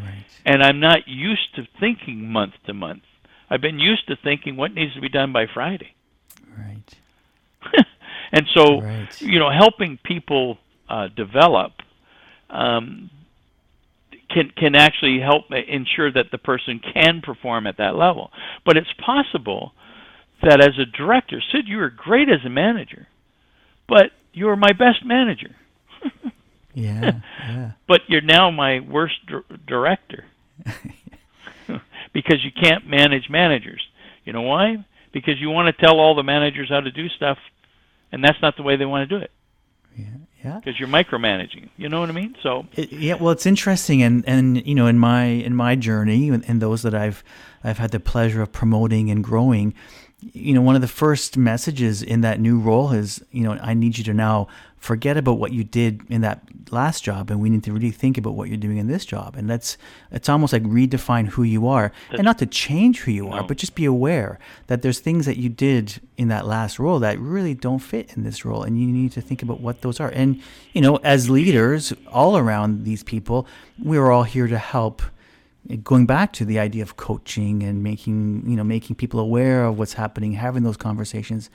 right. and i'm not used to thinking month to month I've been used to thinking what needs to be done by Friday. Right. (laughs) and so, Right. you know, helping people uh, develop um, can can actually help ensure that the person can perform at that level. But it's possible that as a director, Sid, you were great as a manager, but you were my best manager. (laughs) Yeah. Yeah. but you're now my worst dir- director (laughs) because you can't manage managers. You know why? Because you want to tell all the managers how to do stuff, and that's not the way they want to do it. Yeah. Yeah. Because you're micromanaging. You know what I mean? So It, yeah, well, it's interesting, and and you know, in my in my journey, and, and those that I've I've had the pleasure of promoting and growing, you know, one of the first messages in that new role is, you know, I need you to now forget about what you did in that last job, and we need to really think about what you're doing in this job, and that's it's almost like redefine who you are, and not to change who you are, but just be aware that there's things that you did in that last role that really don't fit in this role, and you need to think about what those are. And you know, as leaders all around these people, we're all here to help. Going back to the idea of coaching and making you know making people aware of what's happening, having those conversations,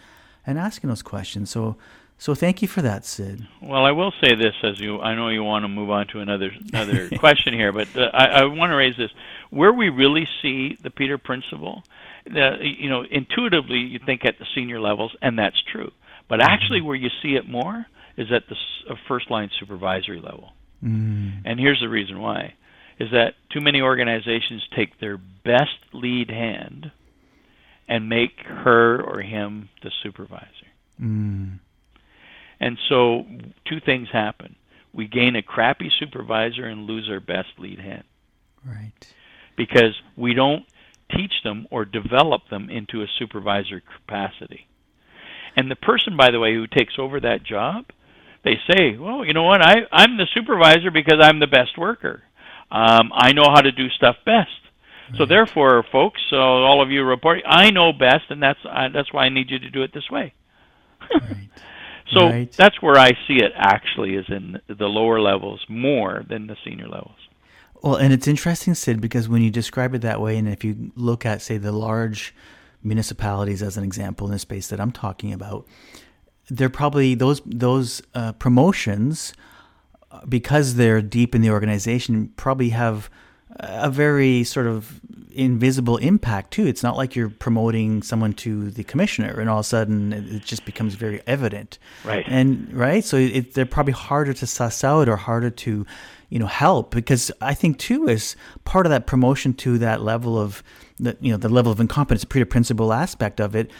and asking those questions. So, so thank you for that, Sid. Well, I will say this as you I know you want to move on to another another (laughs) question here, but uh, I, I want to raise this. Where we really see the Peter principle, the, you know, intuitively you think at the senior levels, and that's true. But actually, where you see it more is at the uh, first line supervisory level. Mm, And here's the reason why: is that too many organizations take their best lead hand and make her or him the supervisor. mm, And so two things happen. We gain a crappy supervisor and lose our best lead hand right. because we don't teach them or develop them into a supervisor capacity. And the person, by the way, who takes over that job, they say, well, you know what, I, I'm the supervisor because I'm the best worker. Um, I know how to do stuff best. So therefore, folks, so all of you reporting, I know best, and that's uh, that's why I need you to do it this way. Right. So Right. that's where I see it actually is in the lower levels more than the senior levels. Well, and it's interesting, Sid, because when you describe it that way, and if you look at, say, the large municipalities as an example in the space that I'm talking about, they're probably those those uh, promotions uh, because they're deep in the organization probably have a very sort of invisible impact too. It's not like you're promoting someone to the commissioner and all of a sudden it just becomes very evident. Right. And right, so it, they're probably harder to suss out or harder to, you know, help because I think too is part of that promotion to that level of the you know the level of incompetence, the Peter principle aspect of it,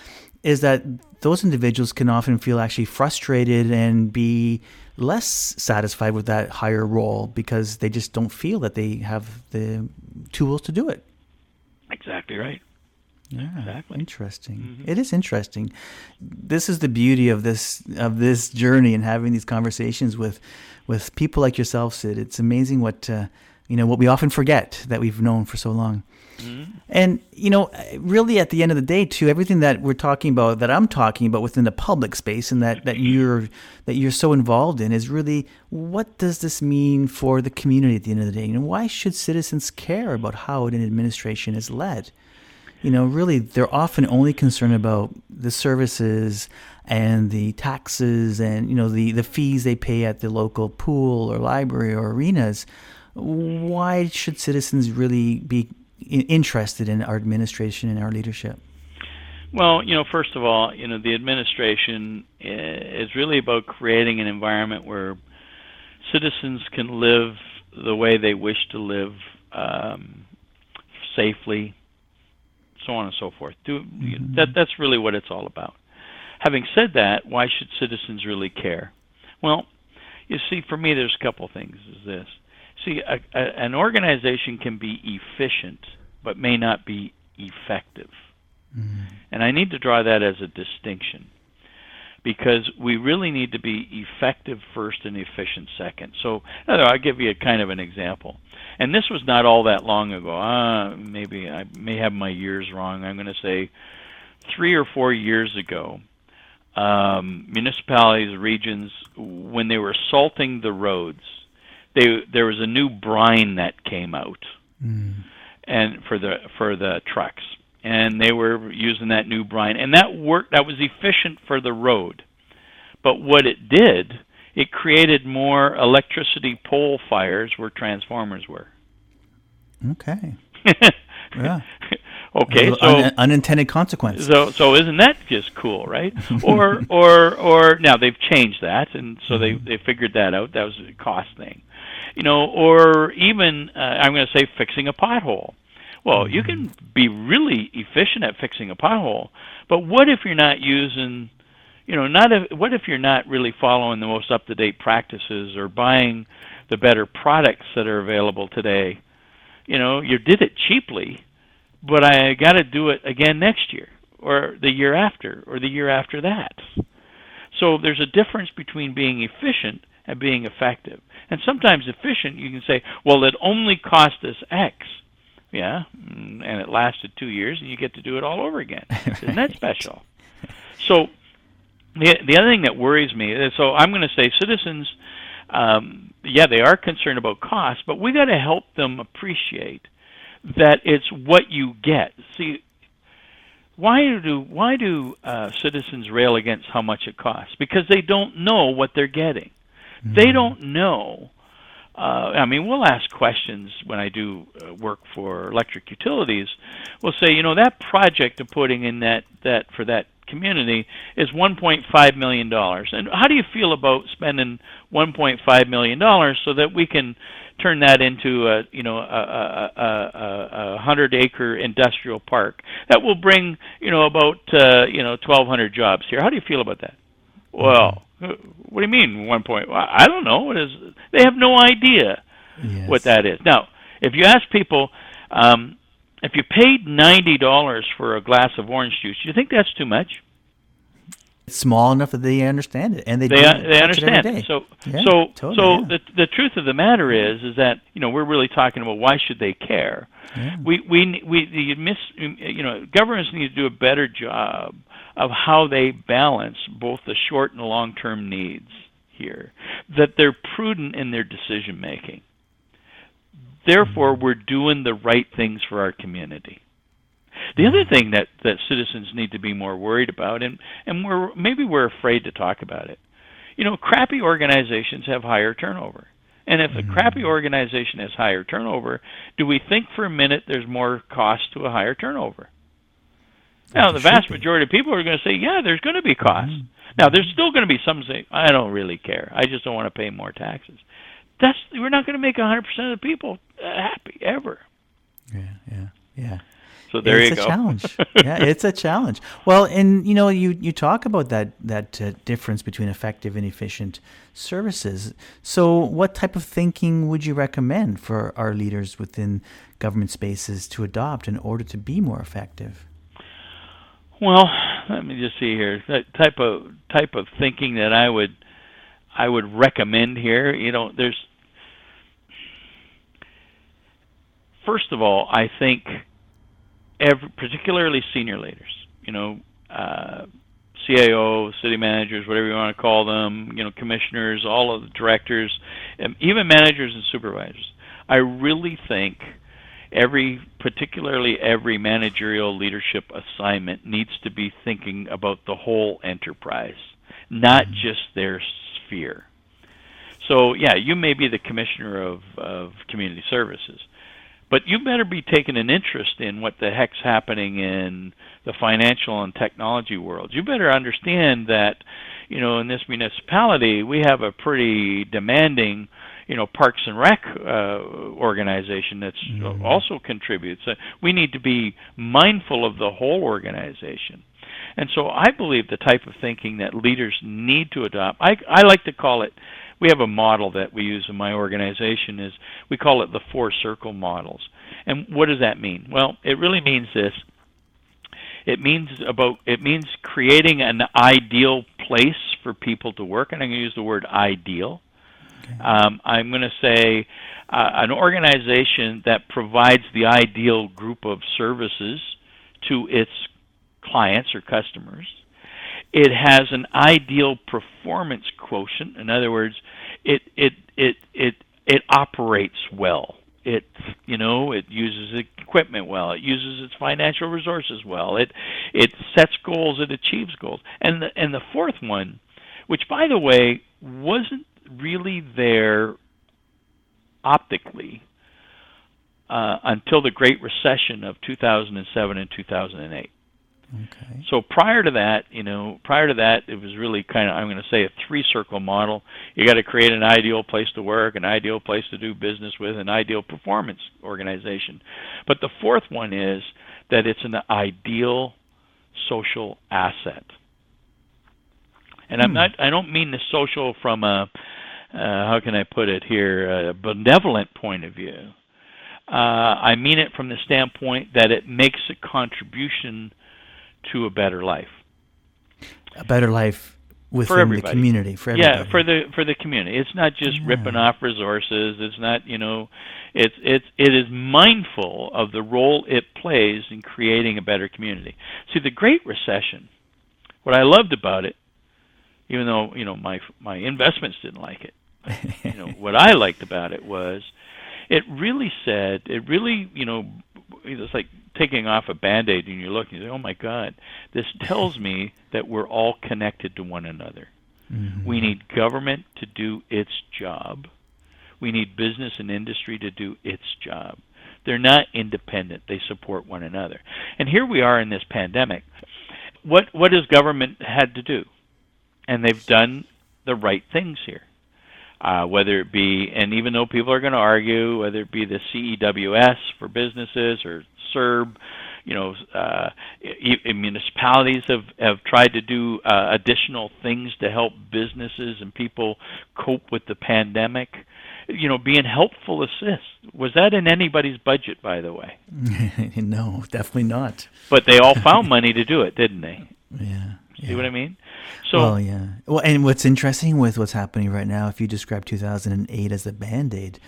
is that those individuals can often feel actually frustrated and be less satisfied with that higher role because they just don't feel that they have the tools to do it. Exactly right. Yeah, Exactly. interesting. Mm-hmm. It is interesting. This is the beauty of this of this journey and having these conversations with with people like yourself, Sid. It's amazing what uh, you know what we often forget that we've known for so long. Mm-hmm. And you know, really, at the end of the day, too, everything that we're talking about, that I'm talking about within the public space, and that, that mm-hmm. you're that you're so involved in, is really what does this mean for the community at the end of the day? and why should citizens care about how an administration is led? You know, really, they're often only concerned about the services and the taxes and you know the the fees they pay at the local pool or library or arenas. Why should citizens really be interested in our administration and our leadership? Well, you know, first of all, you know, the administration is really about creating an environment where citizens can live the way they wish to live um, safely, so on and so forth. Do mm-hmm. that? That's really what it's all about. Having said that, why should citizens really care? Well, you see, for me, there's a couple things. Is this? See, a, a, an organization can be efficient, but may not be effective. Mm-hmm. And I need to draw that as a distinction because we really need to be effective first and efficient second. So I'll give you a kind of an example. And this was not all that long ago. Uh, maybe I may have my years wrong. I'm going to say three or four years ago, um, municipalities, regions, when they were salting the roads, they, there was a new brine that came out Mm. and for the for the trucks and they were using that new brine, and that worked. That was efficient for the road, but what it did, it created more electricity pole fires where transformers were. Okay. (laughs) yeah. okay, so un- unintended consequences. So, so isn't that just cool, right? (laughs) or, or, or now they've changed that, and so they Mm-hmm. they figured that out. That was a cost thing, you know. Or even uh, I'm going to say fixing a pothole. Well, you can be really efficient at fixing a pothole, but what if you're not using, you know, not if, what if you're not really following the most up to date practices or buying the better products that are available today? You know, you did it cheaply, but I got to do it again next year or the year after or the year after that. So there's a difference between being efficient and being effective. And sometimes efficient, you can say, well, it only cost us X. Yeah, mm, and it lasted two years, and you get to do it all over again. (laughs) Isn't that special? So the the other thing that worries me is so I'm going to say citizens, um, yeah, they are concerned about cost, but we got to help them appreciate that it's what you get. See, why do why do uh, citizens rail against how much it costs? Because they don't know what they're getting. They don't know. Uh, I mean, we'll ask questions when I do uh, work for electric utilities. We'll say, you know, that project of putting in that that for that community is 1.5 million dollars. And how do you feel about spending 1.5 million dollars so that we can turn that into a you know a, a, a, a hundred acre industrial park that will bring you know about uh, you know 1,200 jobs here? How do you feel about that? Well, what do you mean one point? I don't know. What is? They have no idea Yes. what that is. Now, if you ask people, um, if you paid ninety dollars for a glass of orange juice, do you think that's too much? It's small enough that they understand it, and they They do they touch it understand. So Yeah, so totally, so yeah. the the truth of the matter is is that you know we're really talking about why should they care? Yeah. We we we the miss you know governments need to do a better job of how they balance both the short and long term needs here. That they're prudent in their decision making. Therefore, we're doing the right things for our community. The other thing that, that citizens need to be more worried about, and, and we're maybe we're afraid to talk about it. You know, crappy organizations have higher turnover. And if a crappy organization has higher turnover, do we think for a minute there's more cost to a higher turnover? Now, the vast majority of people are going to say, yeah, there's going to be costs. Now, there's still going to be some say, I don't really care. I just don't want to pay more taxes. That's we're not going to make 100% of the people happy ever. Yeah, yeah, yeah. So there it's you a challenge. (laughs) yeah, it's a challenge. Well, and you know, you you talk about that that uh, difference between effective and efficient services. So, what type of thinking would you recommend for our leaders within government spaces to adopt in order to be more effective? Well, let me just see here. That type of type of thinking that I would I would recommend here. You know, there's first of all, I think every, particularly senior leaders. You know, uh, CAO, city managers, whatever you want to call them. You know, commissioners, all of the directors, and even managers and supervisors. I really think every particularly every managerial leadership assignment needs to be thinking about the whole enterprise not just their sphere so yeah you may be the commissioner of, of community services but you better be taking an interest in what the heck's happening in the financial and technology world you better understand that you know in this municipality we have a pretty demanding you know Parks and Rec uh, organization that's also contributes. Uh, we need to be mindful of the whole organization, and so I believe the type of thinking that leaders need to adopt. I I like to call it. We have a model that we use in my organization is we call it the four circle models. And what does that mean? Well, it really means this. It means about it means creating an ideal place for people to work, and I'm going to use the word ideal. Um, I'm going to say uh, an organization that provides the ideal group of services to its clients or customers. It has an ideal performance quotient. In other words, it it it it it operates well. It you know it uses equipment well. It uses its financial resources well. It it sets goals. It achieves goals. And the and the fourth one, which by the way wasn't really there optically uh, until the Great Recession of 2007 and 2008. Okay. So prior to that, you know, prior to that, it was really kind of I'm going to say a three circle model. You got to create an ideal place to work, an ideal place to do business with, an ideal performance organization. But the fourth one is that it's an ideal social asset. And I'm hmm. not I don't mean the social from a uh, how can I put it here, a benevolent point of view. Uh, I mean it from the standpoint that it makes a contribution to a better life. A better life within the community for everybody. Yeah, for the for the community. It's not just yeah. ripping off resources. It's not you know, it's it's it is mindful of the role it plays in creating a better community. See, the Great Recession. What I loved about it, even though you know my my investments didn't like it, you know (laughs) what I liked about it was, it really said it really you know it's like taking off a band-aid and you look and you say, "Oh my God, this tells me that we're all connected to one another." Mm-hmm. We need government to do its job. We need business and industry to do its job. They're not independent; they support one another. And here we are in this pandemic. What what has government had to do? And they've done the right things here. Uh, whether it be, and even though people are going to argue, whether it be the CEWS for businesses or CERB. You know, uh, municipalities have have tried to do uh, additional things to help businesses and people cope with the pandemic. You know, being helpful assist was that in anybody's budget, by the way? (laughs) no, definitely not. But they all found money to do it, didn't they? Yeah. See yeah. what I mean? So well, yeah. Well, and what's interesting with what's happening right now, if you describe 2008 as a band aid,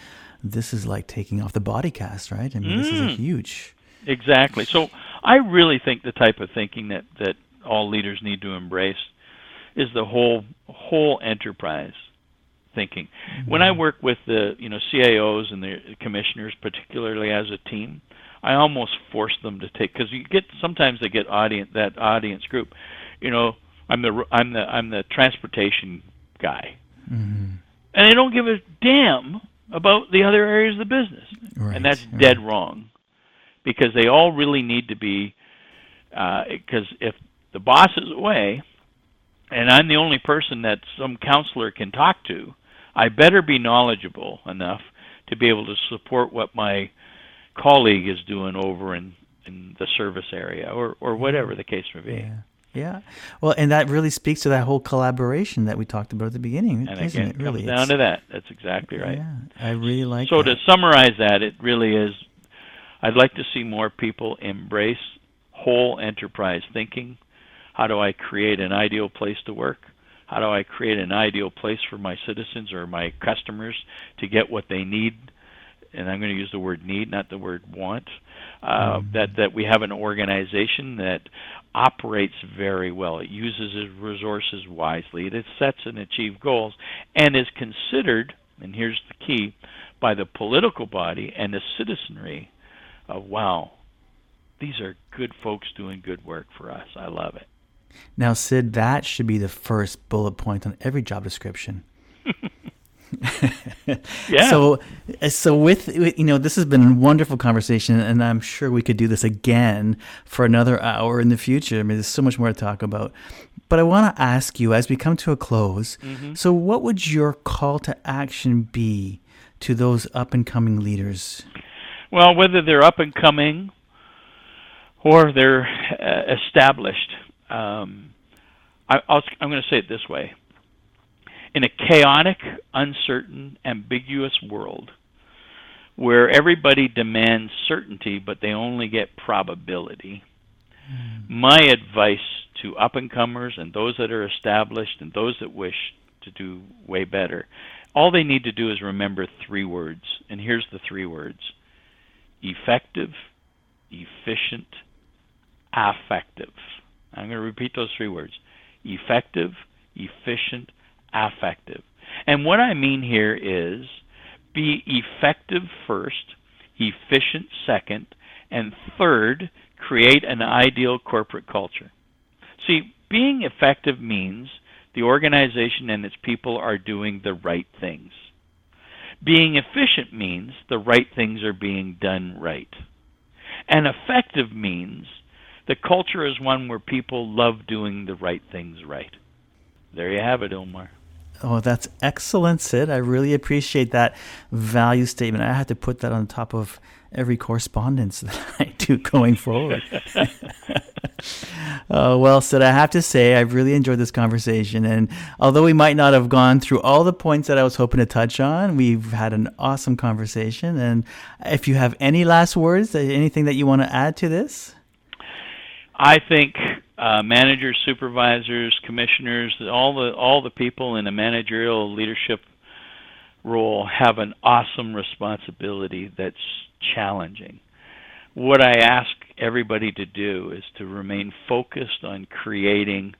this is like taking off the body cast, right? I mean, mm. this is a mm. huge Exactly. So I really think the type of thinking that that all leaders need to embrace is the whole whole enterprise thinking. Mm-hmm. When I work with the you know CIOs and the commissioners, particularly as a team, I almost force them to take because you get sometimes they get audience that audience group. You know, I'm the I'm the I'm the transportation guy, mm-hmm. and they don't give a damn about the other areas of the business, right, and that's right. dead wrong because they all really need to be because uh, if the boss is away and I'm the only person that some councilor can talk to, I better be knowledgeable enough to be able to support what my colleague is doing over in in the service area or or whatever the case may be. Yeah. Yeah. Well, and that really speaks to that whole collaboration that we talked about at the beginning, and isn't again, it? Really, comes down to that. That's exactly right. Yeah, I really like. So that. to summarize that, it really is I'd like to see more people embrace whole enterprise thinking. How do I create an ideal place to work? How do I create an ideal place for my citizens or my customers to get what they need? And I'm going to use the word need, not the word want. Uh, mm-hmm. That that we have an organization that operates very well. It uses its resources wisely. It sets and achieves goals, and is considered. And here's the key: by the political body and the citizenry of wow, these are good folks doing good work for us. I love it. Now, Sid, that should be the first bullet point on every job description. (laughs) yeah. So, so with you know, this has been a wonderful conversation, and I'm sure we could do this again for another hour in the future. I mean, there's so much more to talk about. But I want to ask you, as we come to a close, mm-hmm. so what would your call to action be to those up and coming leaders? Well, whether they're up and coming or they're uh, established, um, I, am going to say it this way. In a chaotic, uncertain, ambiguous world where everybody demands certainty but they only get probability, mm. my advice to up and comers and those that are established and those that wish to do way better, all they need to do is remember three words. And here's the three words effective, efficient, affective. I'm going to repeat those three words effective, efficient, affective. And what I mean here is be effective first efficient second, and third, create an ideal corporate culture. See, being effective means the organization and its people are doing the right things. Being efficient means the right things are being done right. And effective means the culture is one where people love doing the right things right. There you have it, Ilmar. Oh, that's excellent, Sid. I really appreciate that value statement. I have to put that on top of every correspondence (laughs) that I do going forward. (laughs) uh, well, Sid, I have to say, I've really enjoyed this conversation. And although we might not have gone through all the points that I was hoping to touch on, we've had an awesome conversation. And if you have any last words, anything that you want to add to this? I think uh, managers, supervisors, commissioners, all the all the people in a managerial leadership role have an awesome responsibility that's challenging. What I ask everybody to do is to remain focused on creating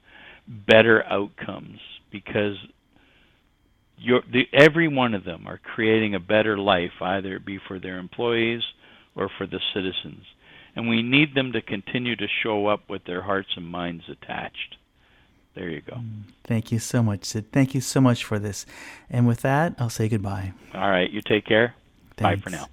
better outcomes because the, every one of them are creating a better life, either it be for their employees or for the citizens and we need them to continue to show up with their hearts and minds attached. There you go. Mm, thank you so much, Sid. Thank you so much for this. And with that, I'll say goodbye. All right. You take care. Thanks. Bye for now.